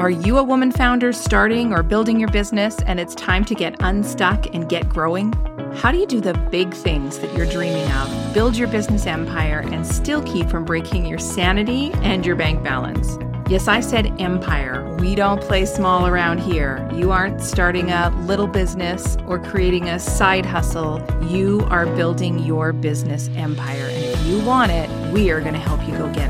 Are you a woman founder starting or building your business and it's time to get unstuck and get growing? How do you do the big things that you're dreaming of, build your business empire, and still keep from breaking your sanity and your bank balance? Yes, I said empire. We don't play small around here. You aren't starting a little business or creating a side hustle. You are building your business empire. And if you want it, we are going to help you go get it.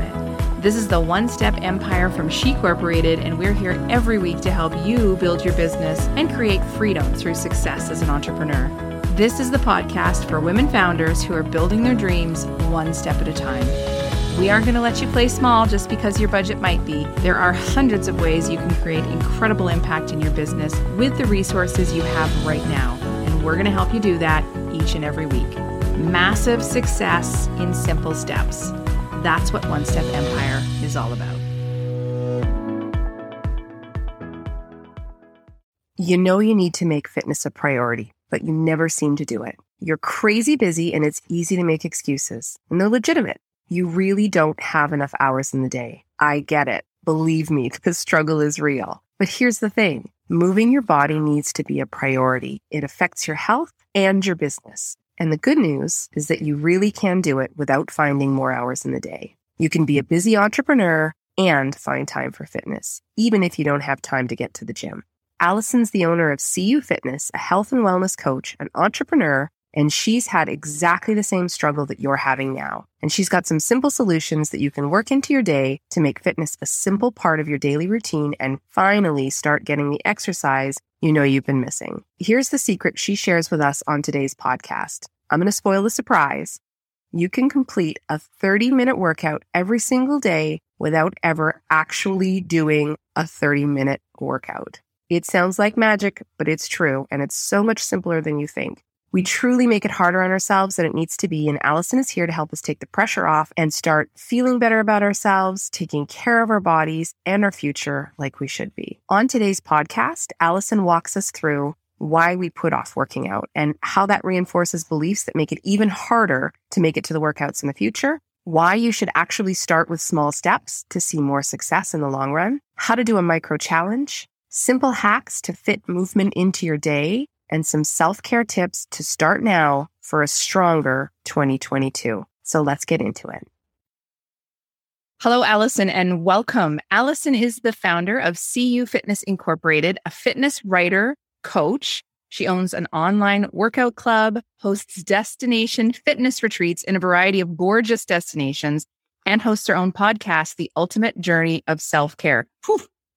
This is the One Step Empire from She Corporated, and we're here every week to help you build your business and create freedom through success as an entrepreneur. This is the podcast for women founders who are building their dreams one step at a time. We aren't going to let you play small just because your budget might be. There are hundreds of ways you can create incredible impact in your business with the resources you have right now. And we're going to help you do that each and every week. Massive success in simple steps. That's what One Step Empire is all about. You know you need to make fitness a priority, but you never seem to do it. You're crazy busy and it's easy to make excuses, and they're legitimate you really don't have enough hours in the day. I get it. Believe me, the struggle is real. But here's the thing moving your body needs to be a priority. It affects your health and your business. And the good news is that you really can do it without finding more hours in the day. You can be a busy entrepreneur and find time for fitness, even if you don't have time to get to the gym. Allison's the owner of CU Fitness, a health and wellness coach, an entrepreneur, and she's had exactly the same struggle that you're having now. And she's got some simple solutions that you can work into your day to make fitness a simple part of your daily routine and finally start getting the exercise you know you've been missing. Here's the secret she shares with us on today's podcast. I'm going to spoil the surprise. You can complete a 30 minute workout every single day without ever actually doing a 30 minute workout. It sounds like magic, but it's true, and it's so much simpler than you think. We truly make it harder on ourselves than it needs to be. And Allison is here to help us take the pressure off and start feeling better about ourselves, taking care of our bodies and our future like we should be. On today's podcast, Allison walks us through why we put off working out and how that reinforces beliefs that make it even harder to make it to the workouts in the future. Why you should actually start with small steps to see more success in the long run, how to do a micro challenge, simple hacks to fit movement into your day, and some self care tips to start now for a stronger 2022. So let's get into it. Hello, Allison, and welcome. Allison is the founder of CU Fitness Incorporated, a fitness writer, coach. She owns an online workout club, hosts destination fitness retreats in a variety of gorgeous destinations, and hosts her own podcast, The Ultimate Journey of Self Care.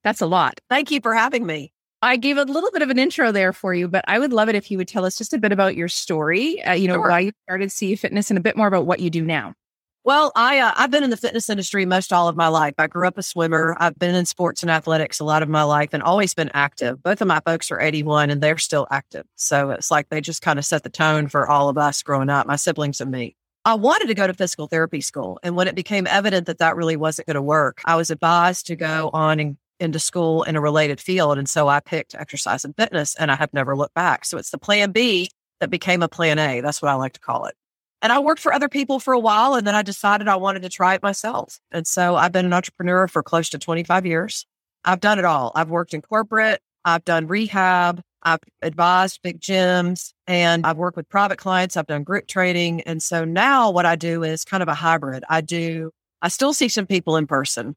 That's a lot. Thank you for having me. I gave a little bit of an intro there for you, but I would love it if you would tell us just a bit about your story, uh, you know, sure. why you started CU Fitness and a bit more about what you do now. Well, I uh, I've been in the fitness industry most all of my life. I grew up a swimmer. I've been in sports and athletics a lot of my life and always been active. Both of my folks are 81 and they're still active. So it's like they just kind of set the tone for all of us growing up, my siblings and me. I wanted to go to physical therapy school. And when it became evident that that really wasn't going to work, I was advised to go on and into school in a related field. And so I picked exercise and fitness and I have never looked back. So it's the plan B that became a plan A. That's what I like to call it. And I worked for other people for a while and then I decided I wanted to try it myself. And so I've been an entrepreneur for close to 25 years. I've done it all. I've worked in corporate, I've done rehab, I've advised big gyms, and I've worked with private clients. I've done group training. And so now what I do is kind of a hybrid. I do, I still see some people in person,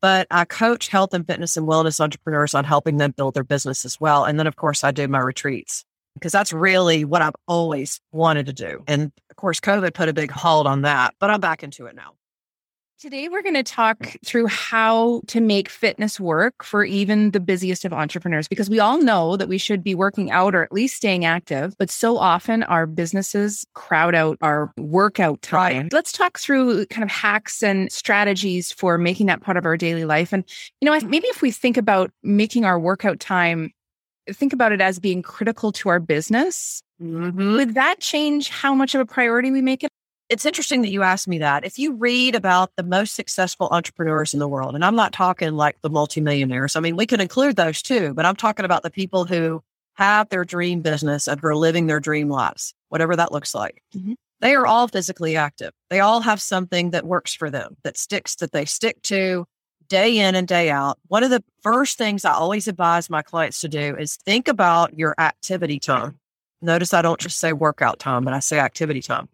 but I coach health and fitness and wellness entrepreneurs on helping them build their business as well. And then, of course, I do my retreats because that's really what I've always wanted to do. And of course, COVID put a big hold on that, but I'm back into it now. Today, we're going to talk through how to make fitness work for even the busiest of entrepreneurs, because we all know that we should be working out or at least staying active, but so often our businesses crowd out our workout time. Right. Let's talk through kind of hacks and strategies for making that part of our daily life. And, you know, maybe if we think about making our workout time, think about it as being critical to our business. Mm-hmm. Would that change how much of a priority we make it? It's interesting that you asked me that. If you read about the most successful entrepreneurs in the world, and I'm not talking like the multimillionaires, I mean, we can include those too, but I'm talking about the people who have their dream business and are living their dream lives, whatever that looks like. Mm-hmm. They are all physically active. They all have something that works for them, that sticks, that they stick to, day in and day out, one of the first things I always advise my clients to do is think about your activity time. Notice I don't just say workout time, but I say activity time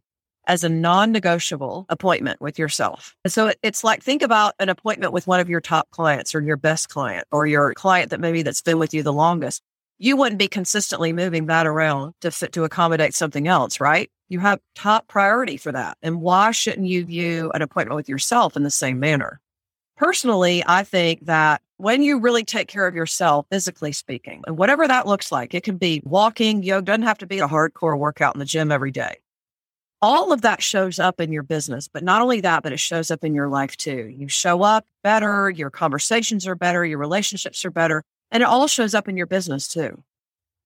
as a non negotiable appointment with yourself. So it's like think about an appointment with one of your top clients or your best client or your client that maybe that's been with you the longest. You wouldn't be consistently moving that around to fit to accommodate something else, right? You have top priority for that. And why shouldn't you view an appointment with yourself in the same manner? Personally, I think that when you really take care of yourself, physically speaking, and whatever that looks like, it can be walking, yoga, doesn't have to be a hardcore workout in the gym every day. All of that shows up in your business, but not only that, but it shows up in your life too. You show up better, your conversations are better, your relationships are better, and it all shows up in your business too.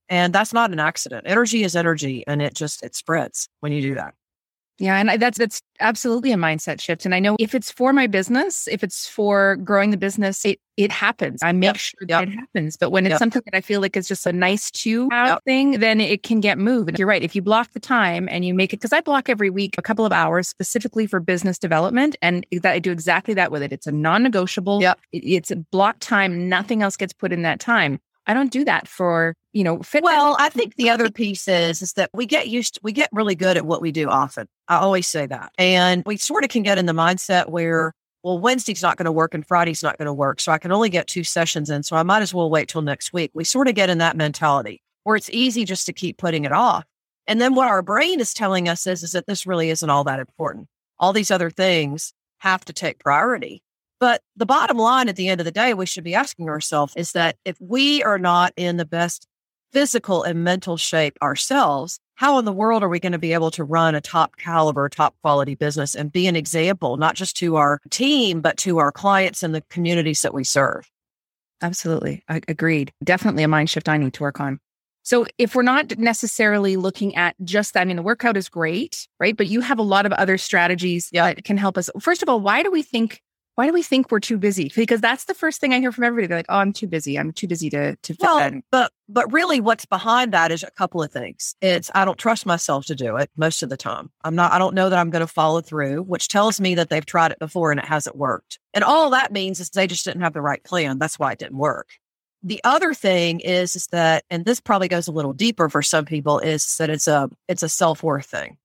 And that's not an accident. Energy is energy and it just it spreads when you do that. Yeah, and I, that's that's absolutely a mindset shift. And I know if it's for my business, if it's for growing the business, it it happens. I make yep. sure that yep. it happens. But when it's yep. something that I feel like is just a nice to have thing, then it can get moved. And you're right. If you block the time and you make it, because I block every week a couple of hours specifically for business development, and that I do exactly that with it. It's a non-negotiable. Yep. It, it's a block time. Nothing else gets put in that time. I don't do that for, you know, fitness. Well, I think the other piece is is that we get used to, we get really good at what we do often. I always say that. And we sort of can get in the mindset where well, Wednesday's not going to work and Friday's not going to work. So I can only get two sessions in. So I might as well wait till next week. We sort of get in that mentality where it's easy just to keep putting it off. And then what our brain is telling us is, is that this really isn't all that important. All these other things have to take priority. But the bottom line at the end of the day, we should be asking ourselves is that if we are not in the best physical and mental shape ourselves, how in the world are we going to be able to run a top caliber, top quality business and be an example, not just to our team, but to our clients and the communities that we serve? Absolutely. I agreed. Definitely a mind shift I need to work on. So if we're not necessarily looking at just that, I mean, the workout is great, right? But you have a lot of other strategies yeah. that can help us. First of all, why do we think why do we think we're too busy? Because that's the first thing I hear from everybody. They're like, "Oh, I'm too busy. I'm too busy to to fit well, in." But but really, what's behind that is a couple of things. It's I don't trust myself to do it most of the time. I'm not. I don't know that I'm going to follow through, which tells me that they've tried it before and it hasn't worked. And all that means is they just didn't have the right plan. That's why it didn't work. The other thing is is that, and this probably goes a little deeper for some people, is that it's a it's a self worth thing.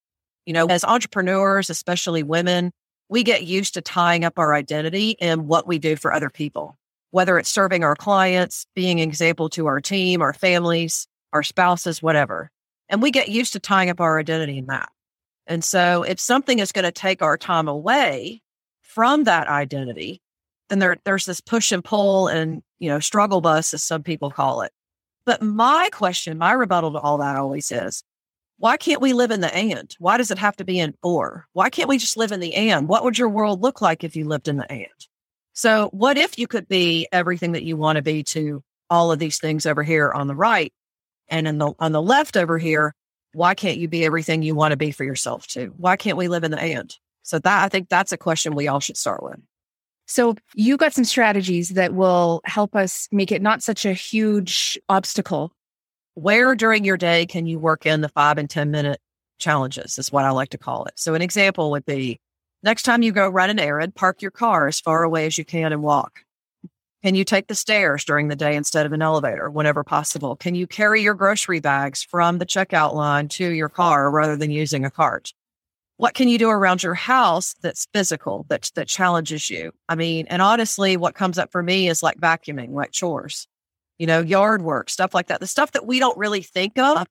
You know, as entrepreneurs, especially women, we get used to tying up our identity in what we do for other people, whether it's serving our clients, being an example to our team, our families, our spouses, whatever. And we get used to tying up our identity in that. And so if something is going to take our time away from that identity, then there, there's this push and pull and, you know, struggle bus, as some people call it. But my question, my rebuttal to all that always is why can't we live in the and? Why does it have to be in or? Why can't we just live in the and? What would your world look like if you lived in the and? So, what if you could be everything that you want to be to all of these things over here on the right and in the on the left over here? Why can't you be everything you want to be for yourself too? Why can't we live in the and? So that I think that's a question we all should start with. So you got some strategies that will help us make it not such a huge obstacle where during your day can you work in the five and 10 minute challenges, is what I like to call it. So, an example would be next time you go run an errand, park your car as far away as you can and walk. Can you take the stairs during the day instead of an elevator whenever possible? Can you carry your grocery bags from the checkout line to your car rather than using a cart? What can you do around your house that's physical, that, that challenges you? I mean, and honestly, what comes up for me is like vacuuming, like chores you know, yard work, stuff like that. The stuff that we don't really think of.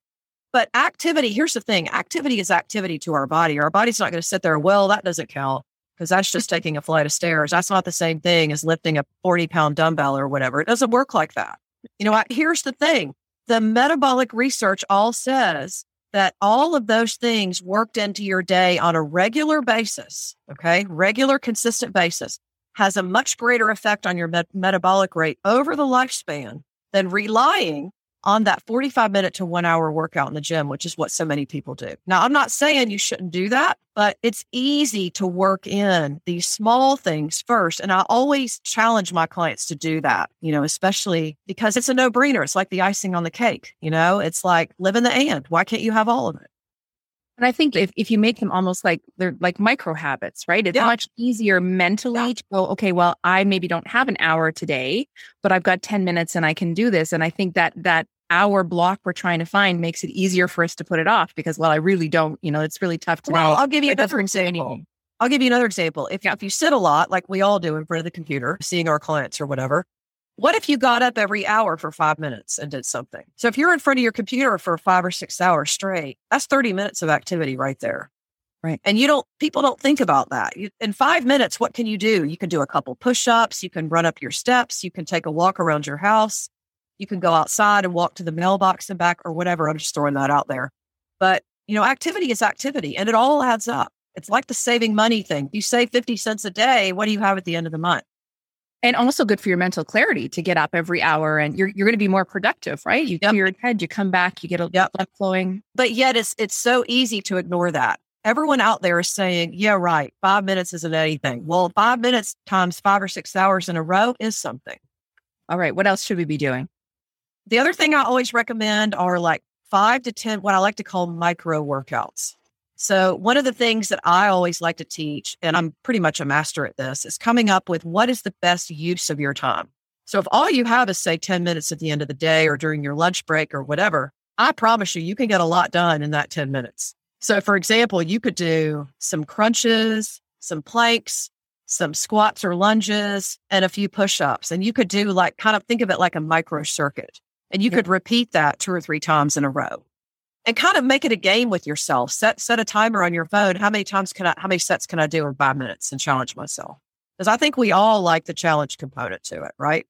But activity, here's the thing activity is activity to our body. Our body's not going to sit there, well, that doesn't count because that's just taking a flight of stairs. That's not the same thing as lifting a 40 pound dumbbell or whatever. It doesn't work like that. You know, here's the thing the metabolic research all says that all of those things worked into your day on a regular basis, okay, regular, consistent basis, has a much greater effect on your met- metabolic rate over the lifespan than relying on that 45 minute to one hour workout in the gym, which is what so many people do. Now, I'm not saying you shouldn't do that, but it's easy to work in these small things first. And I always challenge my clients to do that, you know, especially because it's a no brainer. It's like the icing on the cake, you know, it's like live in the and. Why can't you have all of it? And I think if, if you make them almost like they're like micro habits, right? It's Yeah. much easier mentally Yeah. to go, okay, well, I maybe don't have an hour today, but I've got 10 minutes and I can do this. And I think that that hour block we're trying to find makes it easier for us to put it off because, well, I really don't, you know, it's really tough to. Well, I'll give you another example. I'll give you another example. If, if you sit a lot, like we all do in front of the computer, seeing our clients or whatever, what if you got up every hour for five minutes and did something? So if you're in front of your computer for five or six hours straight, that's 30 minutes of activity right there. Right. And you don't, people don't think about that. You, in five minutes, what can you do? You can do a couple push ups. You can run up your steps. You can take a walk around your house. You can go outside and walk to the mailbox and back or whatever. I'm just throwing that out there. But, you know, activity is activity and it all adds up. It's like the saving money thing. You save 50 cents a day. What do you have at the end of the month? And also good for your mental clarity to get up every hour and you're, you're going to be more productive, right? You Yep. clear your head, you come back, you get a Yep. blood flowing. But yet it's, it's so easy to ignore that. Everyone out there is saying, yeah, right. Five minutes isn't anything. Well, five minutes times five or six hours in a row is something. All right. What else should we be doing? The other thing I always recommend are like five to 10, what I like to call micro workouts. So, one of the things that I always like to teach, and I'm pretty much a master at this, is coming up with what is the best use of your time. So, if all you have is, say, 10 minutes at the end of the day or during your lunch break or whatever, I promise you, you can get a lot done in that 10 minutes. So, for example, you could do some crunches, some planks, some squats or lunges, and a few push ups. And you could do like kind of think of it like a micro circuit. And you Yeah. could repeat that two or three times in a row and kind of make it a game with yourself. Set set a timer on your phone. How many times can I how many sets can I do in five minutes and challenge myself? Because I think we all like the challenge component to it, right?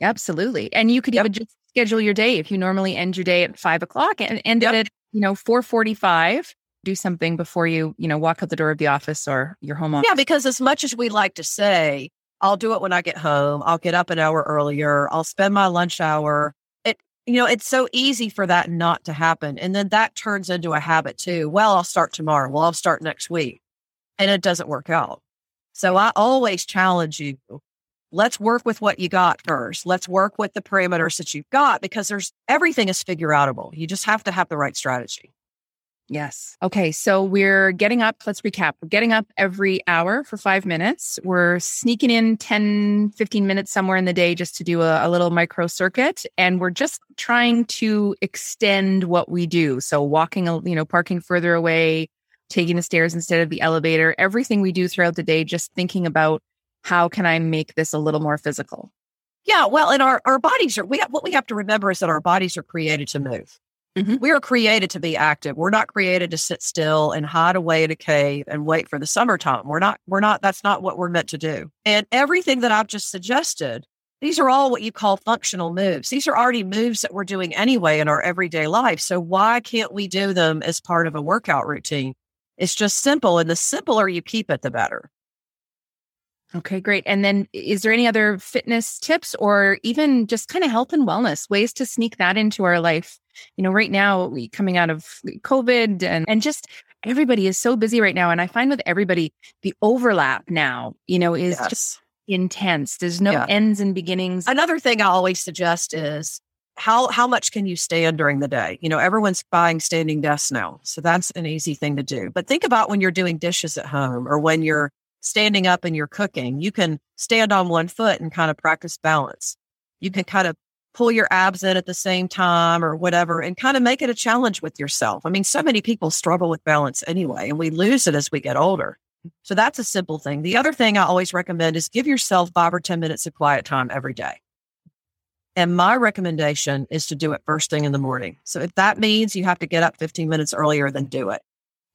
Absolutely. And you could Yep. even just schedule your day if you normally end your day at five o'clock and end it Yep. at, you know, 445. Do something before you, you know, walk out the door of the office or your home office. Yeah, because as much as we like to say, I'll do it when I get home, I'll get up an hour earlier, I'll spend my lunch hour. You know, it's so easy for that not to happen. And then that turns into a habit too. Well, I'll start tomorrow. Well, I'll start next week. And it doesn't work out. So I always challenge you. Let's work with what you got first. Let's work with the parameters that you've got because there's everything is figure outable. You just have to have the right strategy. Yes. Okay. So we're getting up. Let's recap. We're getting up every hour for five minutes. We're sneaking in 10, 15 minutes somewhere in the day just to do a, a little micro circuit. And we're just trying to extend what we do. So walking, a- you know, parking further away, taking the stairs instead of the elevator, everything we do throughout the day, just thinking about how can I make this a little more physical? Yeah, well, and our, our bodies are, we have, what we have to remember is that our bodies are created to move. Mhm. We are created to be active. We're not created to sit still and hide away in a cave and wait for the summertime. We're not, we're not, that's not what we're meant to do. And everything that I've just suggested, these are all what you call functional moves. These are already moves that we're doing anyway in our everyday life. So why can't we do them as part of a workout routine? It's just simple. And the simpler you keep it, the better. Okay, great. And then is there any other fitness tips or even just kind of health and wellness ways to sneak that into our life? You know, right now, we coming out of COVID and, and just everybody is so busy right now. And I find with everybody, the overlap now, you know, is just intense. There's no Yeah. ends and beginnings. Another thing I always suggest is how how much can you stand during the day? You know, everyone's buying standing desks now, so that's an easy thing to do. But think about when you're doing dishes at home or when you're standing up and you're cooking. You can stand on one foot and kind of practice balance. You can kind of pull your abs in at the same time or whatever and kind of make it a challenge with yourself. I mean, so many people struggle with balance anyway, and we lose it as we get older. So that's a simple thing. The other thing I always recommend is give yourself five or 10 minutes of quiet time every day. And my recommendation is to do it first thing in the morning. So if that means you have to get up 15 minutes earlier, then do it.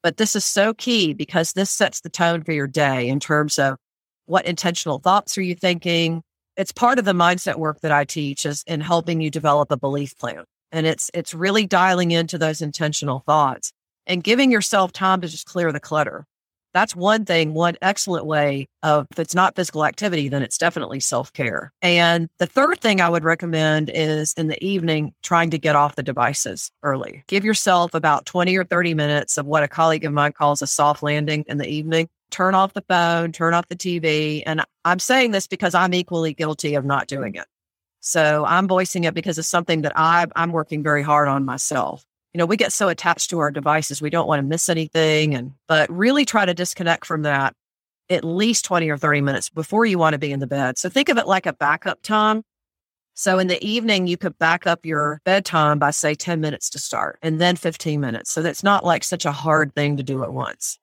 But this is so key because this sets the tone for your day in terms of what intentional thoughts are you thinking? It's part of the mindset work that I teach is in helping you develop a belief plan. And it's it's really dialing into those intentional thoughts and giving yourself time to just clear the clutter. That's one thing, one excellent way of if it's not physical activity, then it's definitely self care. And the third thing I would recommend is in the evening, trying to get off the devices early. Give yourself about 20 or 30 minutes of what a colleague of mine calls a soft landing in the evening. Turn off the phone, turn off the TV. And I'm saying this because I'm equally guilty of not doing it. So I'm voicing it because it's something that I, I'm working very hard on myself. You know, we get so attached to our devices, we don't want to miss anything. And, but really try to disconnect from that at least 20 or 30 minutes before you want to be in the bed. So think of it like a backup time. So in the evening, you could back up your bedtime by say 10 minutes to start and then 15 minutes. So that's not like such a hard thing to do at once.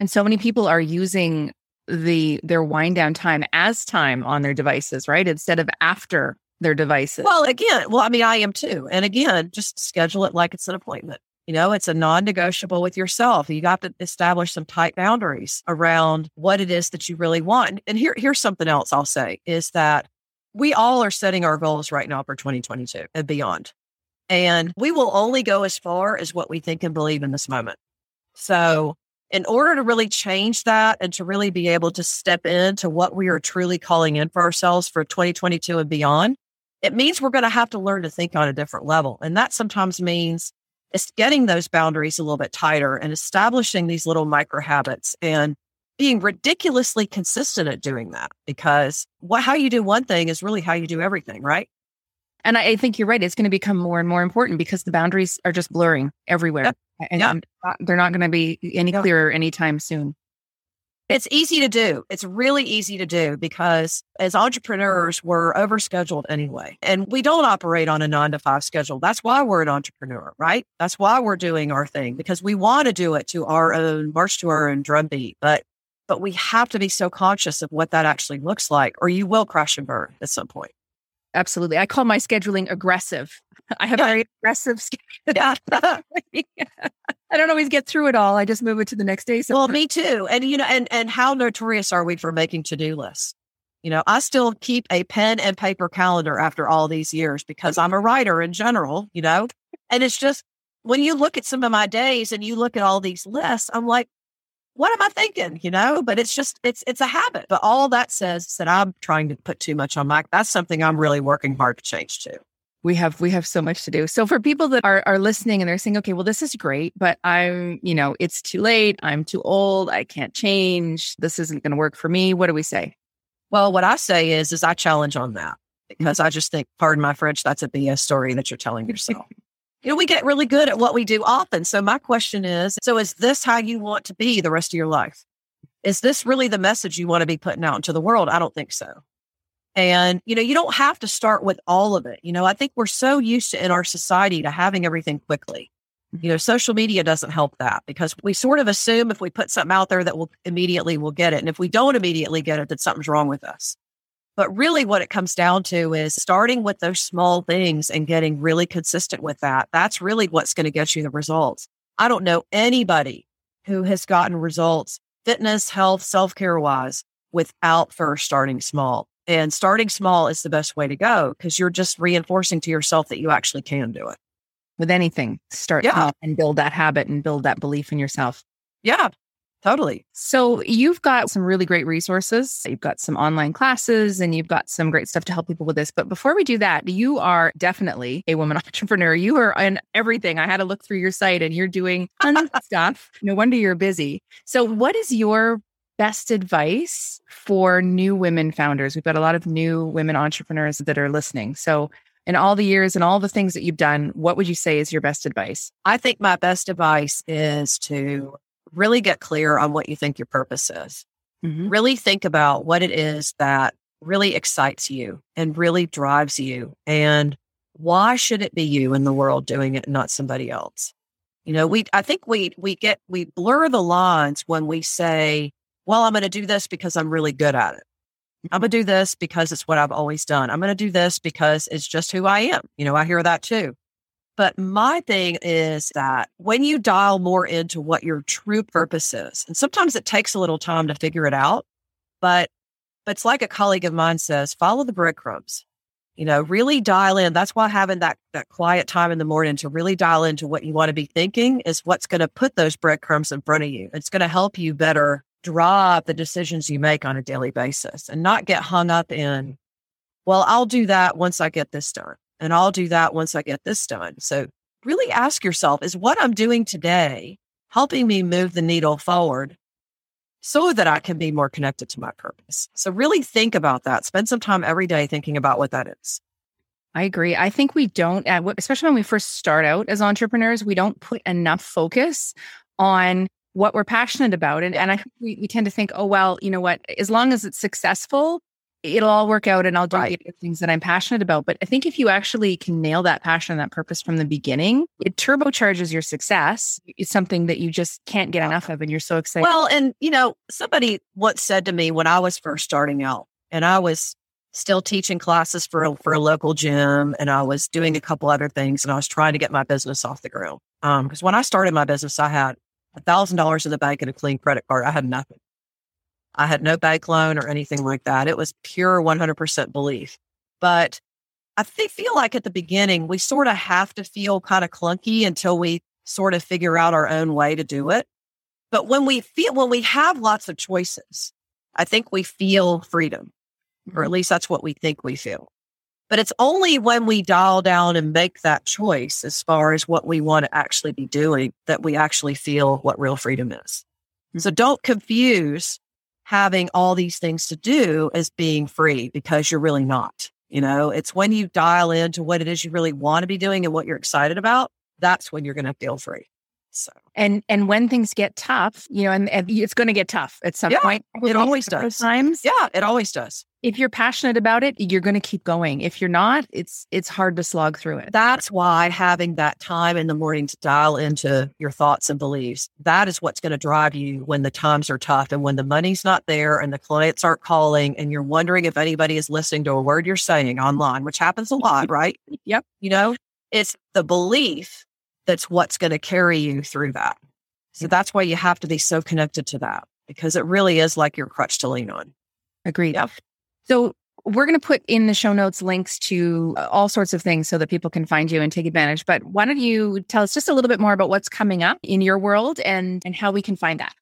And so many people are using the their wind down time as time on their devices, right? Instead of after their devices. Well, again, well, I mean, I am too. And again, just schedule it like it's an appointment. You know, it's a non negotiable with yourself. You got to establish some tight boundaries around what it is that you really want. And here, here's something else I'll say is that we all are setting our goals right now for 2022 and beyond. And we will only go as far as what we think and believe in this moment. So, in order to really change that and to really be able to step into what we are truly calling in for ourselves for 2022 and beyond, it means we're going to have to learn to think on a different level. And that sometimes means it's getting those boundaries a little bit tighter and establishing these little micro habits and being ridiculously consistent at doing that because what how you do one thing is really how you do everything, right? And I, I think you're right. It's going to become more and more important because the boundaries are just blurring everywhere, yep. and yep. they're not going to be any yep. clearer anytime soon. It's easy to do. It's really easy to do because as entrepreneurs, we're overscheduled anyway. And we don't operate on a nine to five schedule. That's why we're an entrepreneur, right? That's why we're doing our thing because we want to do it to our own march to our own drumbeat. But but we have to be so conscious of what that actually looks like, or you will crash and burn at some point. Absolutely. I call my scheduling aggressive. I have very aggressive Yeah. I don't always get through it all. I just move it to the next day. So. Well, me too. And you know, and and how notorious are we for making to-do lists? You know, I still keep a pen and paper calendar after all these years because I'm a writer in general, you know? And it's just when you look at some of my days and you look at all these lists, I'm like, what am I thinking? You know, but it's just it's it's a habit. But all that says is that I'm trying to put too much on my that's something I'm really working hard to change too. We have we have so much to do. So for people that are are listening and they're saying, okay, well, this is great, but I'm, you know, it's too late, I'm too old, I can't change, this isn't gonna work for me. What do we say? Well, what I say is is I challenge on that mm-hmm. because I just think, pardon my French, that's a BS story that you're telling yourself you know, we get really good at what we do often. So my question is, so is this how you want to be the rest of your life? Is this really the message you want to be putting out into the world? I don't think so. And, you know, you don't have to start with all of it. You know, I think we're so used to in our society to having everything quickly. You know, social media doesn't help that because we sort of assume if we put something out there that we'll immediately we'll get it. And if we don't immediately get it, that something's wrong with us. But really, what it comes down to is starting with those small things and getting really consistent with that. That's really what's going to get you the results. I don't know anybody who has gotten results, fitness, health, self care wise, without first starting small. And starting small is the best way to go because you're just reinforcing to yourself that you actually can do it. With anything, start yeah. and build that habit and build that belief in yourself. Yeah. Totally. So you've got some really great resources. You've got some online classes and you've got some great stuff to help people with this. But before we do that, you are definitely a woman entrepreneur. You are in everything. I had to look through your site and you're doing tons of stuff. No wonder you're busy. So what is your best advice for new women founders? We've got a lot of new women entrepreneurs that are listening. So in all the years and all the things that you've done, what would you say is your best advice? I think my best advice is to really get clear on what you think your purpose is. Mm-hmm. Really think about what it is that really excites you and really drives you. And why should it be you in the world doing it, not somebody else? You know, we, I think we, we get, we blur the lines when we say, well, I'm going to do this because I'm really good at it. I'm going to do this because it's what I've always done. I'm going to do this because it's just who I am. You know, I hear that too. But my thing is that when you dial more into what your true purpose is, and sometimes it takes a little time to figure it out, but, but it's like a colleague of mine says, follow the breadcrumbs. You know, really dial in. That's why having that that quiet time in the morning to really dial into what you want to be thinking is what's going to put those breadcrumbs in front of you. It's going to help you better draw the decisions you make on a daily basis and not get hung up in, well, I'll do that once I get this done. And I'll do that once I get this done. So really ask yourself is what I'm doing today helping me move the needle forward so that I can be more connected to my purpose? So really think about that. Spend some time every day thinking about what that is. I agree. I think we don't, uh, especially when we first start out as entrepreneurs, we don't put enough focus on what we're passionate about. And, and I we, we tend to think, oh, well, you know what, as long as it's successful, it'll all work out and I'll do right. the things that I'm passionate about. But I think if you actually can nail that passion and that purpose from the beginning, it turbocharges your success. It's something that you just can't get enough of and you're so excited. Well, and you know, somebody once said to me when I was first starting out and I was still teaching classes for a, for a local gym and I was doing a couple other things and I was trying to get my business off the ground. Um, because when I started my business, I had a thousand dollars in the bank and a clean credit card. I had nothing. I had no bank loan or anything like that. It was pure 100% belief. But I think, feel like at the beginning, we sort of have to feel kind of clunky until we sort of figure out our own way to do it. But when we feel, when we have lots of choices, I think we feel freedom, or at mm-hmm. least that's what we think we feel. But it's only when we dial down and make that choice as far as what we want to actually be doing that we actually feel what real freedom is. So mm-hmm. don't confuse having all these things to do as being free because you're really not. You know, it's when you dial into what it is you really want to be doing and what you're excited about, that's when you're going to feel free. So, and and when things get tough, you know, and, and it's going to get tough at some yeah, point. It always does. Times, yeah, it always does. If you're passionate about it, you're going to keep going. If you're not, it's it's hard to slog through it. That's why having that time in the morning to dial into your thoughts and beliefs, that is what's going to drive you when the times are tough and when the money's not there and the clients aren't calling and you're wondering if anybody is listening to a word you're saying online, which happens a lot, right? Yep. You know, it's the belief that's what's going to carry you through that. So that's why you have to be so connected to that because it really is like your crutch to lean on. Agreed. Yep. So we're going to put in the show notes links to uh, all sorts of things so that people can find you and take advantage. But why don't you tell us just a little bit more about what's coming up in your world and and how we can find that?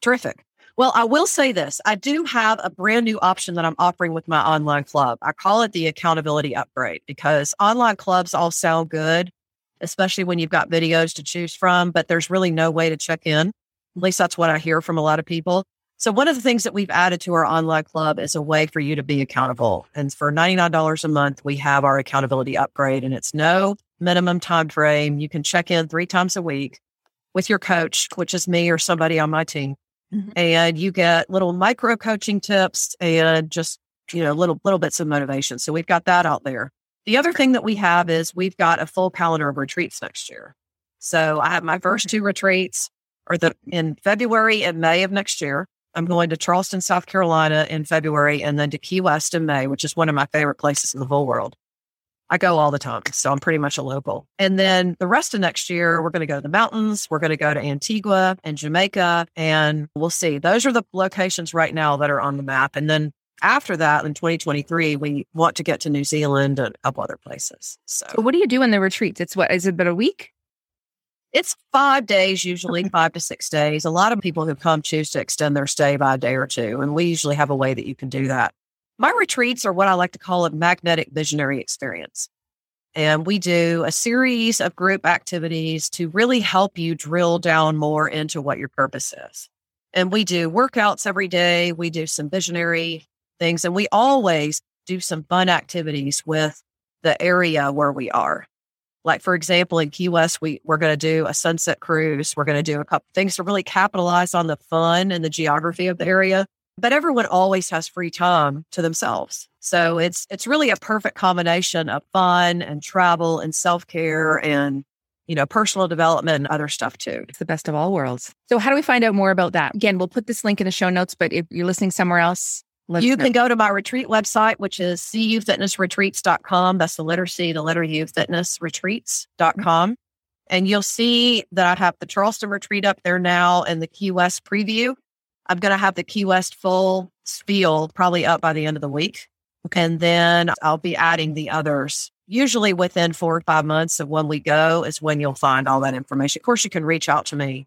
Terrific. Well, I will say this. I do have a brand new option that I'm offering with my online club. I call it the accountability upgrade because online clubs all sound good, especially when you've got videos to choose from, but there's really no way to check in. At least that's what I hear from a lot of people. So one of the things that we've added to our online club is a way for you to be accountable. And for $99 a month, we have our accountability upgrade and it's no minimum time frame. You can check in three times a week with your coach, which is me or somebody on my team. Mm-hmm. And you get little micro coaching tips and just, you know, little, little bits of motivation. So we've got that out there. The other thing that we have is we've got a full calendar of retreats next year. So I have my first two retreats or the in February and May of next year. I'm going to Charleston, South Carolina in February and then to Key West in May, which is one of my favorite places in the whole world. I go all the time. So I'm pretty much a local. And then the rest of next year, we're going to go to the mountains. We're going to go to Antigua and Jamaica. And we'll see. Those are the locations right now that are on the map. And then after that, in 2023, we want to get to New Zealand and couple other places. So, what do you do in the retreats? It's what is it about a week? It's five days, usually five to six days. A lot of people who come choose to extend their stay by a day or two. And we usually have a way that you can do that. My retreats are what I like to call a magnetic visionary experience. And we do a series of group activities to really help you drill down more into what your purpose is. And we do workouts every day. We do some visionary things. And we always do some fun activities with the area where we are. Like, for example, in Key West, we, we're going to do a sunset cruise. We're going to do a couple things to really capitalize on the fun and the geography of the area. But everyone always has free time to themselves. So it's it's really a perfect combination of fun and travel and self-care and you know, personal development and other stuff too. It's the best of all worlds. So how do we find out more about that? Again, we'll put this link in the show notes, but if you're listening somewhere else, you know. can go to my retreat website, which is cufitnessretreats.com. That's the letter C, the letter U, fitnessretreats.com. Mm-hmm. And you'll see that I have the Charleston retreat up there now and the Key West preview. I'm going to have the Key West full spiel probably up by the end of the week. And then I'll be adding the others. Usually within four or five months of when we go is when you'll find all that information. Of course, you can reach out to me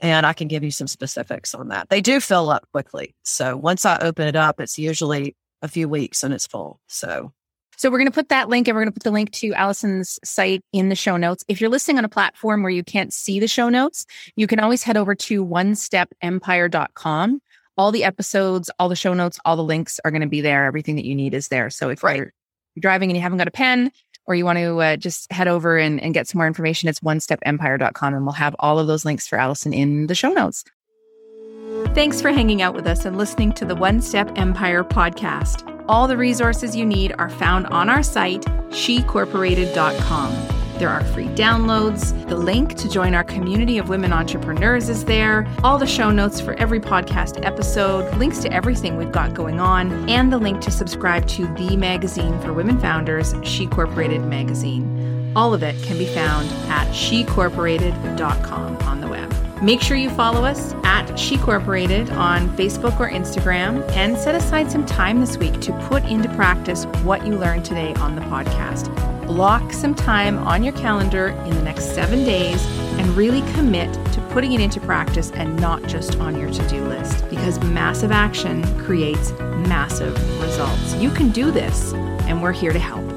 and I can give you some specifics on that. They do fill up quickly. So once I open it up, it's usually a few weeks and it's full. So so we're going to put that link and we're going to put the link to Allison's site in the show notes. If you're listening on a platform where you can't see the show notes, you can always head over to onestepempire.com. All the episodes, all the show notes, all the links are going to be there. Everything that you need is there. So if right. you're you're driving and you haven't got a pen, or you want to uh, just head over and, and get some more information, it's onestepempire.com. And we'll have all of those links for Allison in the show notes. Thanks for hanging out with us and listening to the One Step Empire podcast. All the resources you need are found on our site, shecorporated.com. There are free downloads. The link to join our community of women entrepreneurs is there. All the show notes for every podcast episode, links to everything we've got going on, and the link to subscribe to the magazine for women founders, She Corporated Magazine. All of it can be found at shecorporated.com on the web. Make sure you follow us at She Corporated on Facebook or Instagram and set aside some time this week to put into practice what you learned today on the podcast block some time on your calendar in the next seven days and really commit to putting it into practice and not just on your to do list because massive action creates massive results. You can do this, and we're here to help.